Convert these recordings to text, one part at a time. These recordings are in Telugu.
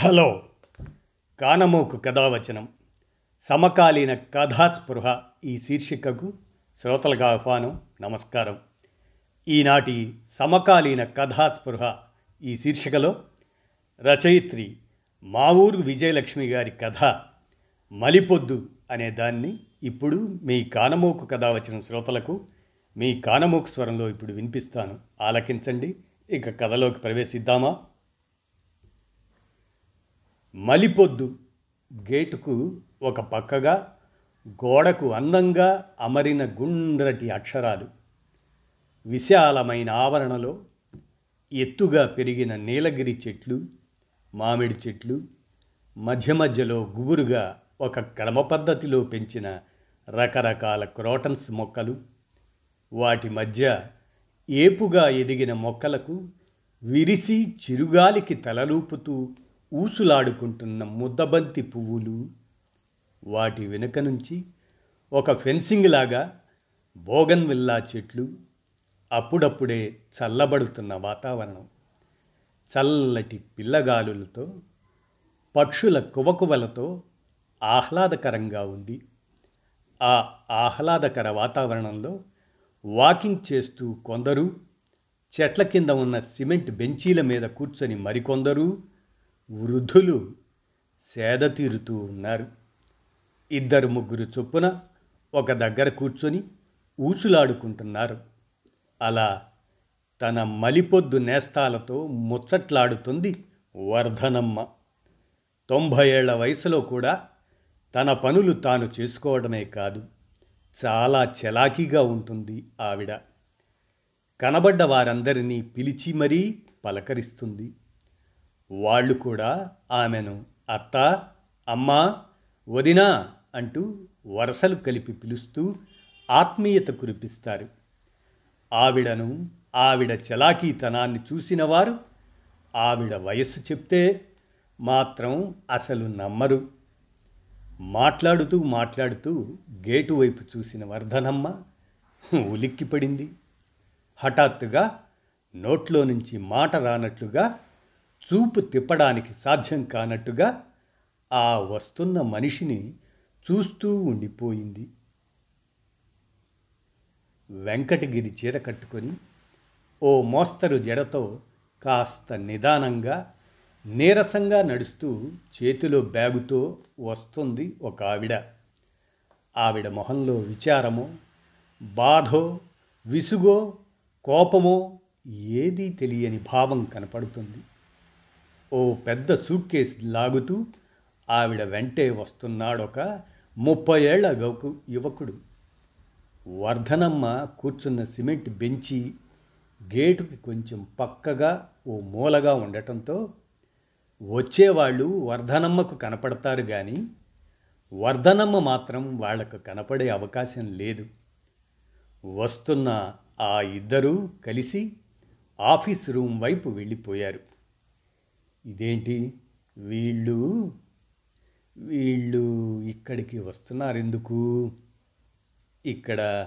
హలో. కానమోకు కథావచనం. సమకాలీన కథాస్పృహ ఈ శీర్షికకు శ్రోతలకు ఆహ్వానం నమస్కారం. ఈనాటి సమకాలీన కథాస్పృహ ఈ శీర్షికలో రచయిత్రి మా ఊరు విజయలక్ష్మి గారి కథ మలిపొద్దు అనే దాన్ని ఇప్పుడు మీ కానమోకు కథావచనం శ్రోతలకు మీ కానమోకు స్వరంలో ఇప్పుడు వినిపిస్తాను. ఆలకించండి. ఇక కథలోకి ప్రవేశిద్దామా? మలిపొద్దు. గేటుకు ఒక పక్కగా గోడకు అందంగా అమరిన గుండ్రటి అక్షరాలు. విశాలమైన ఆవరణలో ఎత్తుగా పెరిగిన నీలగిరి చెట్లు మామిడి చెట్లు మధ్య మధ్యలో గుబురుగా ఒక క్రమ పద్ధతిలో పెంచిన రకరకాల క్రోటన్స్ మొక్కలు వాటి మధ్య ఏపుగా ఎదిగిన మొక్కలకు విరిసి చిరుగాలికి తలలూపుతూ ఊసులాడుకుంటున్న ముద్దబంతి పువ్వులు వాటి వెనుక నుంచి ఒక ఫెన్సింగ్ లాగా బోగన్విల్లా చెట్లు అప్పుడప్పుడే చల్లబడుతున్న వాతావరణం. చల్లటి పిల్లగాలులతో పక్షుల కువకువలతో ఆహ్లాదకరంగా ఉంది. ఆ ఆహ్లాదకర వాతావరణంలో వాకింగ్ చేస్తూ కొందరు చెట్ల కింద ఉన్న సిమెంట్ బెంచీల మీద కూర్చొని మరికొందరు వృద్ధులు సేద తీరుతూ ఉన్నారు. ఇద్దరు ముగ్గురు చొప్పున ఒక దగ్గర కూర్చొని ఊసులాడుకుంటున్నారు. అలా తన మలిపొద్దు నేస్తాలతో ముచ్చట్లాడుతుంది వర్ధనమ్మ. తొంభై ఏళ్ళ వయసులో కూడా తన పనులు తాను చేసుకోవడమే కాదు చాలా చలాకీగా ఉంటుంది ఆవిడ. కనబడ్డ వారందరినీ పిలిచి మరీ పలకరిస్తుంది. వాళ్ళు కూడా ఆమెను అత్త అమ్మా వదినా అంటూ వరసలు కలిపి పిలుస్తూ ఆత్మీయత కురిపిస్తారు. ఆవిడను ఆవిడ చలాకీతనాన్ని చూసినవారు ఆవిడ వయస్సు చెప్తే మాత్రం అసలు నమ్మరు. మాట్లాడుతూ మాట్లాడుతూ గేటు వైపు చూసిన వర్ధనమ్మ ఉలిక్కిపడింది. హఠాత్తుగా నోట్లో నుంచి మాట రానట్లుగా చూపు తిప్పడానికి సాధ్యం కానట్టుగా ఆ వస్తున్న మనిషిని చూస్తూ ఉండిపోయింది. వెంకటగిరి చీర కట్టుకొని ఓ మోస్తరు జడతో కాస్త నిదానంగా నీరసంగా నడుస్తూ చేతిలో బ్యాగుతో వస్తుంది ఒక ఆవిడ. ఆవిడ మొహంలో విచారమో బాధో విసుగో కోపమో ఏదీ తెలియని భావం కనపడుతుంది. ఓ పెద్ద సూట్ కేసు లాగుతూ ఆవిడ వెంటే వస్తున్నాడొక ముప్పై ఏళ్ళ యువకుడు. వర్ధనమ్మ కూర్చున్న సిమెంట్ బెంచి గేటుకి కొంచెం పక్కగా ఓ మూలగా ఉండటంతో వచ్చేవాళ్ళు వర్ధనమ్మకు కనపడతారు కానీ వర్ధనమ్మ మాత్రం వాళ్ళకు కనపడే అవకాశం లేదు. వస్తున్న ఆ ఇద్దరూ కలిసి ఆఫీస్ రూమ్ వైపు వెళ్ళిపోయారు. ఇదేంటి? వీళ్ళు? వీళ్ళు ఇక్కడికి వస్తున్నారెందుకు? ఇక్కడ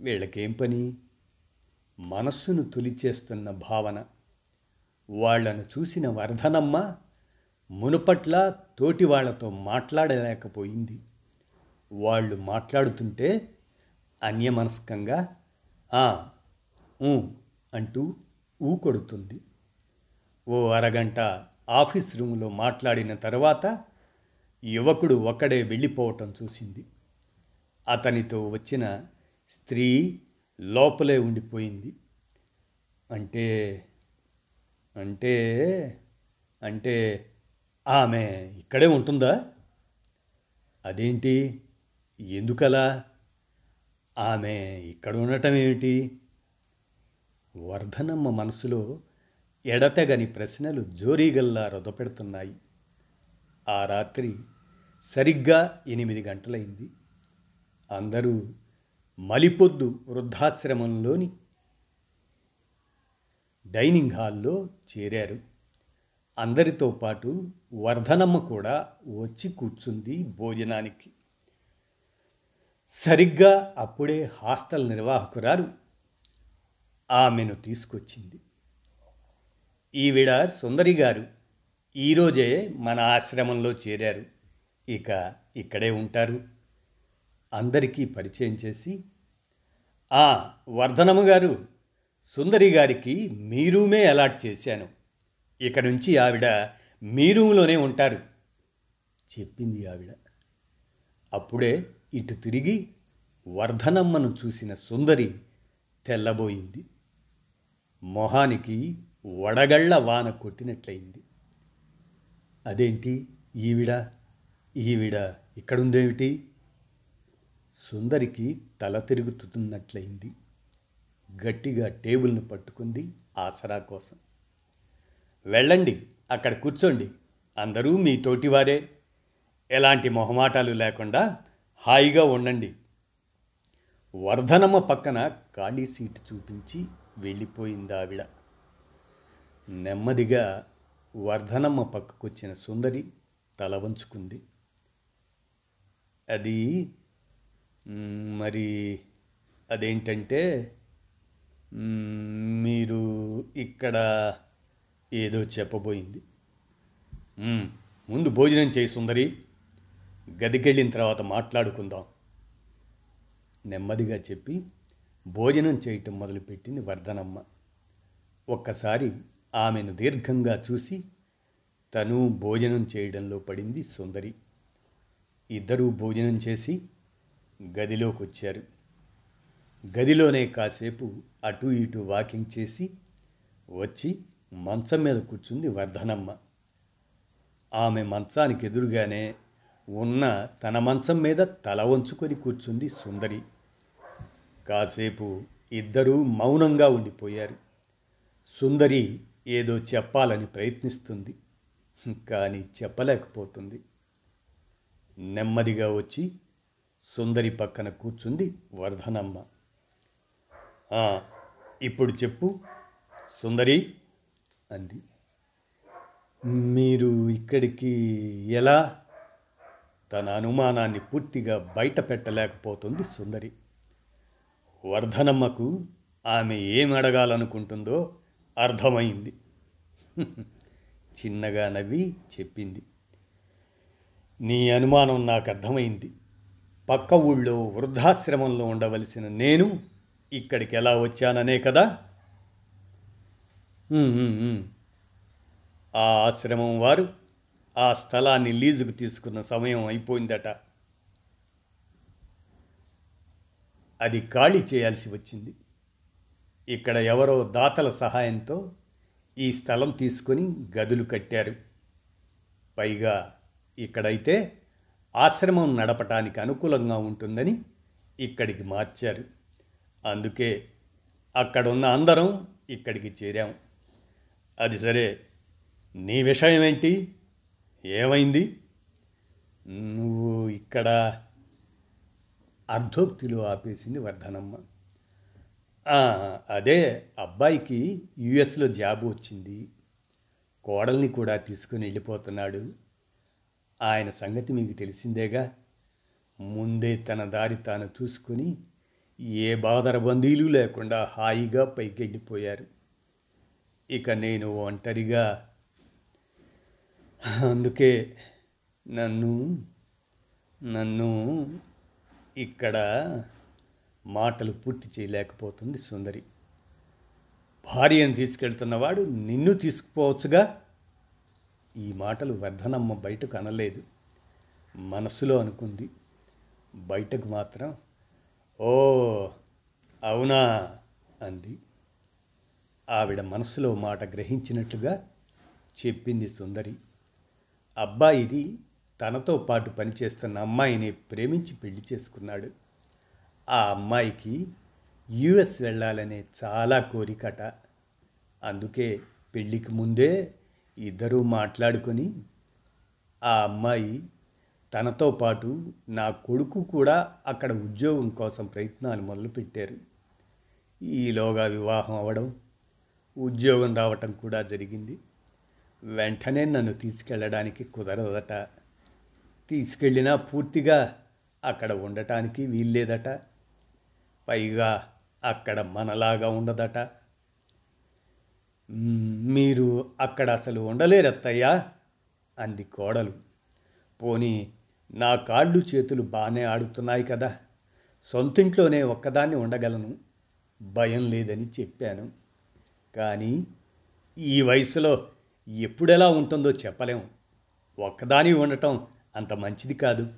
వీళ్ళకేం పని? మనస్సును తొలిచేస్తున్న భావన. వాళ్ళను చూసిన వర్ధనమ్మ మునుపట్ల తోటి వాళ్ళతో మాట్లాడలేకపోయింది. వాళ్ళు మాట్లాడుతుంటే అన్యమనస్కంగా అంటూ ఊ కొడుతుంది. ఓ అరగంట ఆఫీస్ రూములో మాట్లాడిన తర్వాత యువకుడు ఒక్కడే వెళ్ళిపోవటం చూసింది. అతనితో వచ్చిన స్త్రీ లోపలే ఉండిపోయింది. అంటే అంటే అంటే ఆమె ఇక్కడే ఉంటుందా? అదేంటి? ఎందుకలా? ఆమె ఇక్కడ ఉండటం ఏమిటి? వర్ధనమ్మ మనసులో ఎడతెగని ప్రశ్నలు జోరీగల్లా రొదపెడుతున్నాయి. ఆ రాత్రి సరిగ్గా ఎనిమిది గంటలైంది. అందరూ మలిపొద్దు వృద్ధాశ్రమంలోని డైనింగ్ హాల్లో చేరారు. అందరితో పాటు వర్ధనమ్మ కూడా వచ్చి కూర్చుంది భోజనానికి. సరిగ్గా అప్పుడే హాస్టల్ నిర్వాహకురాలు ఆమెను తీసుకొచ్చింది. ఈవిడ సుందరి గారు ఈరోజే మన ఆశ్రమంలో చేరారు. ఇక ఇక్కడే ఉంటారు. అందరికీ పరిచయం చేసి ఆ వర్ధనమ్మ గారు సుందరి గారికి మీ రూమే అలాట్ చేశాను. ఇక నుంచి ఆవిడ మీ రూమ్లోనే ఉంటారు చెప్పింది ఆవిడ. అప్పుడే ఇటు తిరిగి వర్ధనమ్మను చూసిన సుందరి తెల్లబోయింది. మొహానికి వడగళ్ళ వాన కొట్టినట్లయింది. అదేంటి? ఈవిడ ఈవిడ ఇక్కడుందేమిటి? సుందరికి తల తిరుగుతున్నట్లయింది గట్టిగా టేబుల్ను పట్టుకుంది ఆసరా కోసం. వెళ్ళండి అక్కడ కూర్చోండి. అందరూ మీ తోటివారే. ఎలాంటి మొహమాటాలు లేకుండా హాయిగా ఉండండి. వర్ధనమ్మ పక్కన ఖాళీ సీటు చూపించి వెళ్ళిపోయింది ఆవిడ నెమ్మదిగా వర్ధనమ్మ పక్కకొచ్చిన సుందరి తల వంచుకుంది. అది మరి అదేంటంటే మీరు ఇక్కడ ఏదో చెప్పబోయింది. ముందు భోజనం చేయి సుందరి. గదికెళ్ళిన తర్వాత మాట్లాడుకుందాం. నెమ్మదిగా చెప్పి భోజనం చేయటం మొదలుపెట్టింది వర్ధనమ్మ. ఒక్కసారి ఆమెను దీర్ఘంగా చూసి తను భోజనం చేయడంలో పడింది సుందరి. ఇద్దరూ భోజనం చేసి గదిలోకి వచ్చారు గదిలోనే కాసేపు అటు ఇటు వాకింగ్ చేసి వచ్చి మంచం మీద కూర్చుంది వర్ధనమ్మ. ఆమె మంచానికి ఎదురుగానే ఉన్న తన మంచం మీద తల వంచుకొని కూర్చుంది సుందరి. కాసేపు ఇద్దరూ మౌనంగా ఉండిపోయారు. సుందరి ఏదో చెప్పాలని ప్రయత్నిస్తుంది కానీ చెప్పలేకపోతుంది. నెమ్మదిగా వచ్చి సుందరి పక్కన కూర్చుంది వర్ధనమ్మ. ఇప్పుడు చెప్పు సుందరి అంది. మీరు ఇక్కడికి ఎలా? తన అనుమానాన్ని పూర్తిగా బయట పెట్టలేకపోతుంది సుందరి. వర్ధనమ్మకు ఆమె ఏం అడగాలనుకుంటుందో అర్థమైంది. చిన్నగా నవ్వి చెప్పింది. నీ అనుమానం నాకు అర్థమైంది. పక్క ఊళ్ళో వృద్ధాశ్రమంలో ఉండవలసిన నేను ఇక్కడికి ఎలా వచ్చాననే కదా? ఆ ఆశ్రమం వారు ఆ స్థలాన్ని లీజుకు తీసుకున్న సమయం అయిపోయిందట. అది ఖాళీ చేయాల్సి వచ్చింది. ఇక్కడ ఎవరో దాతల సహాయంతో ఈ స్థలం తీసుకొని గదులు కట్టారు. పైగా ఇక్కడైతే ఆశ్రమం నడపటానికి అనుకూలంగా ఉంటుందని ఇక్కడికి మార్చారు. అందుకే అక్కడున్న అందరం ఇక్కడికి చేరాం. అది సరే నీ విషయం ఏంటి ఏమైంది? నువ్వు ఇక్కడ అర్ధోక్తిలో ఆపేసింది వర్ధనమ్మ. అదే అబ్బాయికి యుఎస్లో జాబ్ వచ్చింది. కోడల్ని కూడా తీసుకుని వెళ్ళిపోతున్నాడు. ఆయన సంగతి మీకు తెలిసిందేగా? ముందే తన దారి తాను చూసుకొని ఏ బాధరబందీలు లేకుండా హాయిగా పైకి వెళ్ళిపోయారు. ఇక నేను ఒంటరిగా. అందుకే నన్ను నన్ను ఇక్కడ మాటలు పూర్తి చేయలేకపోతుంది సుందరి. భార్యను తీసుకెళ్తున్నవాడు నిన్ను తీసుకుపోవచ్చుగా? ఈ మాటలు వర్ధనమ్మ బయటకు అనలేదు. మనసులో అనుకుంది. బయటకు మాత్రం ఓ అవునా? అంది. ఆవిడ మనసులో మాట గ్రహించినట్లుగా చెప్పింది సుందరి. అబ్బాయిది తనతో పాటు పనిచేస్తున్న అమ్మాయిని ప్రేమించి పెళ్ళి చేసుకున్నాడు. ఆ అమ్మాయికి యుఎస్ వెళ్ళాలనే చాలా కోరికట. అందుకే పెళ్ళికి ముందే ఇద్దరూ మాట్లాడుకొని ఆ అమ్మాయి తనతో పాటు నా కొడుకు కూడా అక్కడ ఉద్యోగం కోసం ప్రయత్నాలు మొదలుపెట్టారు. ఈలోగా వివాహం అవడం ఉద్యోగం రావటం కూడా జరిగింది. వెంటనే నన్ను తీసుకెళ్ళడానికి కుదరదట. తీసుకెళ్ళినా పూర్తిగా అక్కడ ఉండటానికి వీల్లేదట. పైగా అక్కడ మనలాగా ఉండదట. మీరు అక్కడ అసలు ఉండలేరత్తయ్యా అంది కోడలు. పోనీ నా కాళ్ళు చేతులు బాగానే ఆడుతున్నాయి కదా సొంతింట్లోనే ఒక్కదాన్ని ఉండగలను భయం లేదని చెప్పాను. కానీ ఈ వయసులో ఎప్పుడెలా ఉంటుందో చెప్పలేం. ఒక్కదాని ఉండటం అంత మంచిది కాదు.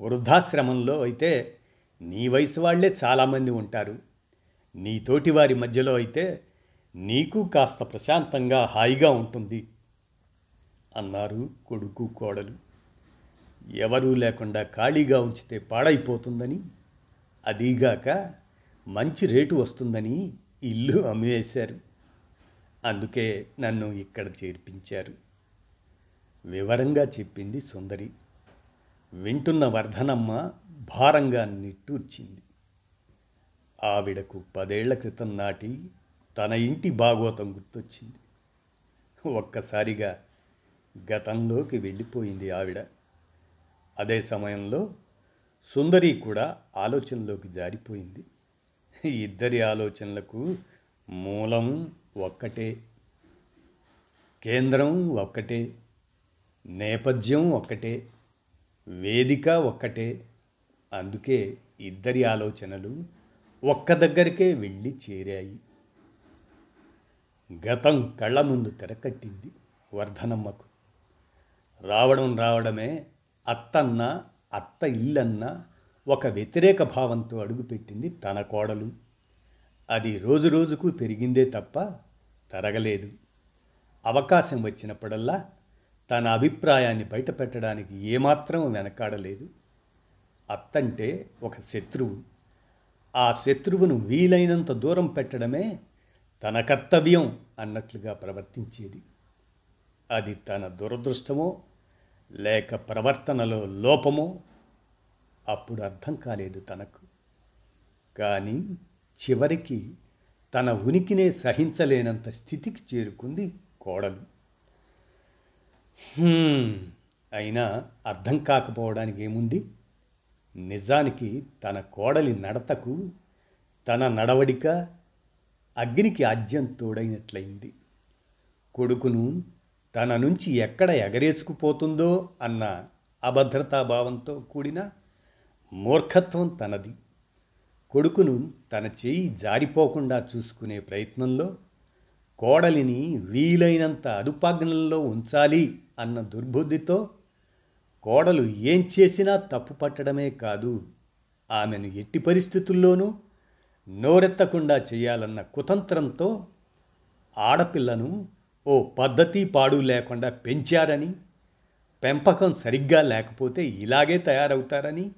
వృద్ధాశ్రమంలో అయితే నీ వయసు వాళ్ళే చాలామంది ఉంటారు. నీ తోటి వారి మధ్యలో అయితే నీకు కాస్త ప్రశాంతంగా హాయిగా ఉంటుంది. అన్నారు కొడుకు కోడలు. ఎవరూ లేకుండా ఖాళీగా ఉంచితే పాడైపోతుందని అదీగాక మంచి రేటు వస్తుందని ఇల్లు అమ్మేశారు. అందుకే నన్ను ఇక్కడ చేర్పించారు. వివరంగా చెప్పింది సుందరి. వింటున్న వర్ధనమ్మ భారంగా నిట్టూర్చింది. ఆవిడకు పదేళ్ళ క్రితం నాటి తన ఇంటి భాగవతం గుర్తొచ్చింది. ఒక్కసారిగా గతంలోకి వెళ్ళిపోయింది ఆవిడ. అదే సమయంలో సుందరి కూడా ఆలోచనలోకి జారిపోయింది. ఇద్దరి ఆలోచనలకు మూలం ఒక్కటే. కేంద్రం ఒక్కటే. నేపథ్యం ఒక్కటే. వేదిక ఒక్కటే. అందుకే ఇద్దరి ఆలోచనలు ఒక్క దగ్గరికే వెళ్ళి చేరాయి. గతం కళ్ళ ముందు తెరకట్టింది వర్ధనమ్మకు. రావడం రావడమే అత్తన్న అత్త ఇల్లన్న ఒక వ్యతిరేక భావంతో అడుగుపెట్టింది తన కోడలు. అది రోజు రోజుకు పెరిగిందే తప్ప తరగలేదు. అవకాశం వచ్చినప్పుడల్లా తన అభిప్రాయాన్ని బయటపెట్టడానికి ఏమాత్రం వెనకాడలేదు. అత్తంటే ఒక శత్రువు. ఆ శత్రువును వీలైనంత దూరం పెట్టడమే తన కర్తవ్యం అన్నట్లుగా ప్రవర్తించేది. అది తన దురదృష్టమో లేక ప్రవర్తనలో లోపమో అప్పుడు అర్థం కాలేదు తనకు. కానీ చివరికి తన ఉనికినే సహించలేనంత స్థితికి చేరుకుంది కోడలు. అయినా అర్థం కాకపోవడానికి ఏముంది? నిజానికి తన కోడలి నడతకు తన నడవడిక అగ్నికి ఆజ్యం తోడైనట్లయింది. కొడుకును తన నుంచి ఎక్కడ ఎగరేసుకుపోతుందో అన్న అభద్రతాభావంతో కూడిన మూర్ఖత్వం తనది. కొడుకును తన చేయి జారిపోకుండా చూసుకునే ప్రయత్నంలో కోడలిని వీలైనంత అదుపాగ్నంలో ఉంచాలి అన్న దుర్బుద్ధితో కోడలు ఏం చేసినా తప్పు పట్టడమే కాదు. ఆమెను ఎట్టి పరిస్థితుల్లోనూ నోరెత్తకుండా చేయాలన్న కుతంత్రంతో ఆడపిల్లను ఓ పద్ధతి పాడు లేకుండా పెంచారని పెంపకం సరిగ్గా లేకపోతే ఇలాగే తయారవుతారని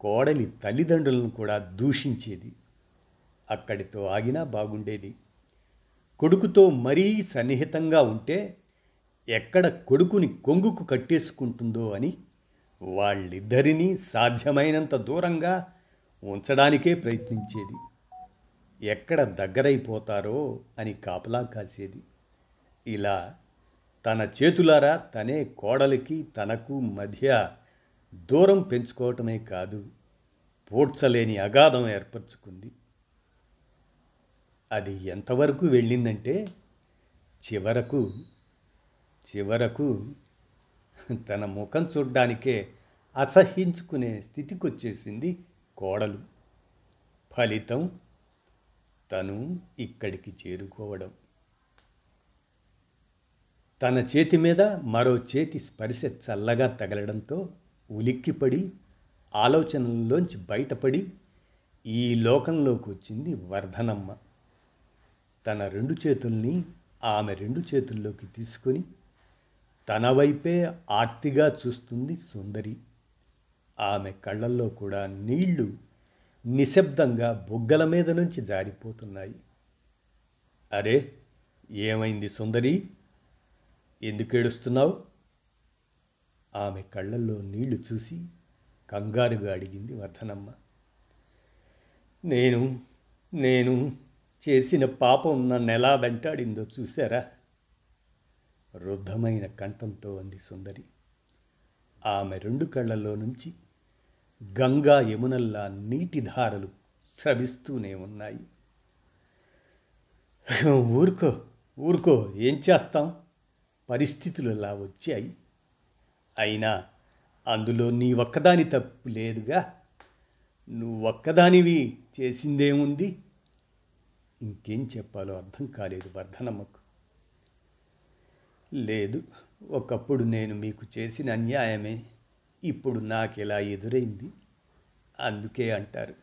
కోడలి తల్లిదండ్రులను కూడా దూషించేది. అక్కడితో ఆగినా బాగుండేది. కొడుకుతో మరీ సన్నిహితంగా ఉంటే ఎక్కడ కొడుకుని కొంగుకు కట్టేసుకుంటుందో అని వాళ్ళిద్దరినీ సాధ్యమైనంత దూరంగా ఉంచడానికే ప్రయత్నించేది. ఎక్కడ దగ్గరైపోతారో అని కాపలా కాసేది. ఇలా తన చేతులారా తనే కోడలికి తనకు మధ్య దూరం పెంచుకోవటమే కాదు పూడ్చలేని అగాధం ఏర్పరచుకుంది. అది ఎంతవరకు వెళ్ళిందంటే చివరకు చివరకు తన ముఖం చూడ్డానికే అసహించుకునే స్థితికొచ్చేసింది కోడలు. ఫలితం తను ఇక్కడికి చేరుకోవడం. తన చేతి మీద మరో చేతి స్పర్శ చల్లగా తగలడంతో ఉలిక్కిపడి ఆలోచనల్లోంచి బయటపడి ఈ లోకంలోకి వచ్చింది వర్ధనమ్మ. తన రెండు చేతుల్ని ఆమె రెండు చేతుల్లోకి తీసుకొని తన వైపే ఆర్తిగా చూస్తుంది సుందరి. ఆమె కళ్ళల్లో కూడా నీళ్ళు నిశ్శబ్దంగా బుగ్గల మీద నుంచి జారిపోతున్నాయి. అరే ఏమైంది సుందరి? ఎందుకు ఏడుస్తున్నావు? ఆమె కళ్ళల్లో నీళ్ళు చూసి కంగారుగా అడిగింది వర్ధనమ్మ. నేను నేను చేసిన పాపం నన్ను ఎలా వెంటాడిందో చూసారా రుద్ధమైన కంఠంతో అంది సుందరి. ఆమె రెండు కళ్ళల్లో నుంచి గంగా యమునల్లా నీటి ధారలు స్రవిస్తూనే ఉన్నాయి. ఊరుకో ఊరుకో ఏం చేస్తాం? పరిస్థితులు అలా వచ్చాయి? అయినా అందులో నీ ఒక్కదాని తప్పు లేదుగా. నువ్వొక్కదానివి చేసిందేముంది? ఇంకేం చెప్పాలో అర్థం కాలేదు వర్ధనమ్మకు. లేదు ఒకప్పుడు నేను మీకు చేసిన అన్యాయమే ఇప్పుడు నాకు ఇలా ఎదురైంది? అందుకే అంటారు.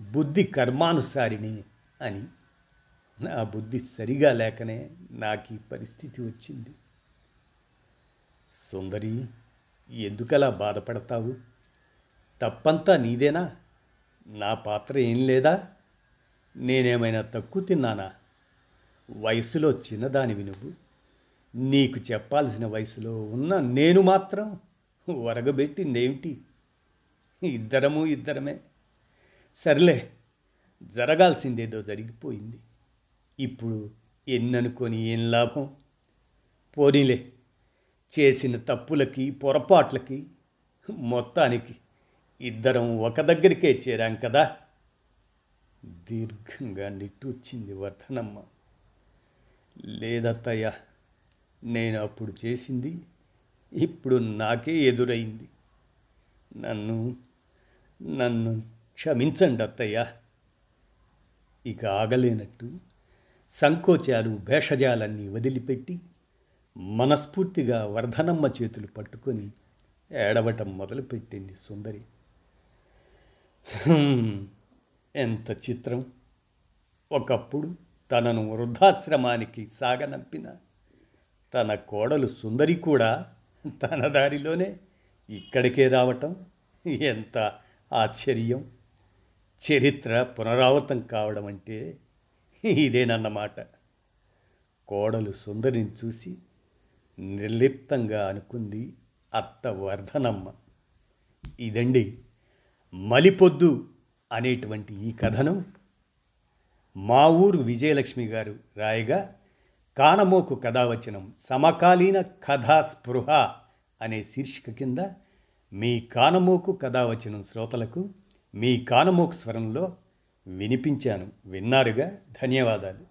బుద్ధి కర్మానుసారిని అని. నా బుద్ధి సరిగా లేకనే నాకు ఈ పరిస్థితి వచ్చింది. సుందరి ఎందుకలా బాధపడతావు? తప్పంతా నీదేనా? నా పాత్ర ఏం లేదా? నేనేమైనా తక్కువ తిన్నానా? వయసులో చిన్నదానివి నువ్వు. నీకు చెప్పాల్సిన వయసులో ఉన్న నేను మాత్రం వరగబెట్టిందేమిటి ఇద్దరము ఇద్దరమే. సర్లే జరగాల్సిందేదో జరిగిపోయింది. ఇప్పుడు ఎన్ననుకొని ఏం లాభం? పోనీలే చేసిన తప్పులకి పొరపాట్లకి మొత్తానికి ఇద్దరం ఒక దగ్గరికే చేరాం కదా? దీర్ఘంగా నిట్టూర్చింది వర్ధనమ్మ. లేదత్తయ్యా నేను అప్పుడు చేసింది ఇప్పుడు నాకే ఎదురైంది. నన్ను నన్ను క్షమించండి అత్తయ్య. ఇక ఆగలేనట్టు సంకోచాలు భేషజాలన్నీ వదిలిపెట్టి మనస్ఫూర్తిగా వర్ధనమ్మ చేతులు పట్టుకొని ఏడవటం మొదలుపెట్టింది సుందరి. ఎంత చిత్రం. ఒకప్పుడు తనను వృద్ధాశ్రమానికి సాగనంపిన తన కోడలు సుందరి కూడా తన దారిలోనే ఇక్కడికే రావటం ఎంత ఆశ్చర్యం. చరిత్ర పునరావృతం కావడం అంటే ఇదేనన్నమాట కోడలు సుందరిని చూసి నిర్లిప్తంగా అనుకుంది అత్త వర్ధనమ్మ ఇదండి మలిపొద్దు అనేటువంటి ఈ కథనం. మా ఊరు విజయలక్ష్మి గారు రాయగా కానమోకు కథావచనం సమకాలీన కథా స్పృహ అనే శీర్షిక కింద మీ కానమోకు కథావచనం శ్రోతలకు మీ కానమోకు స్వరంలో వినిపించాను. విన్నారుగా? ధన్యవాదాలు.